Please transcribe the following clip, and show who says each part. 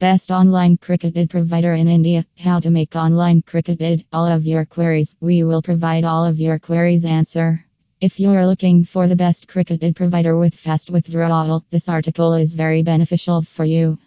Speaker 1: Best online cricket ID provider in India. How to make online cricket ID? all of your queries. We will provide all of your queries answer. If you're looking for the best cricket ID provider with fast withdrawal, this article is very beneficial for you.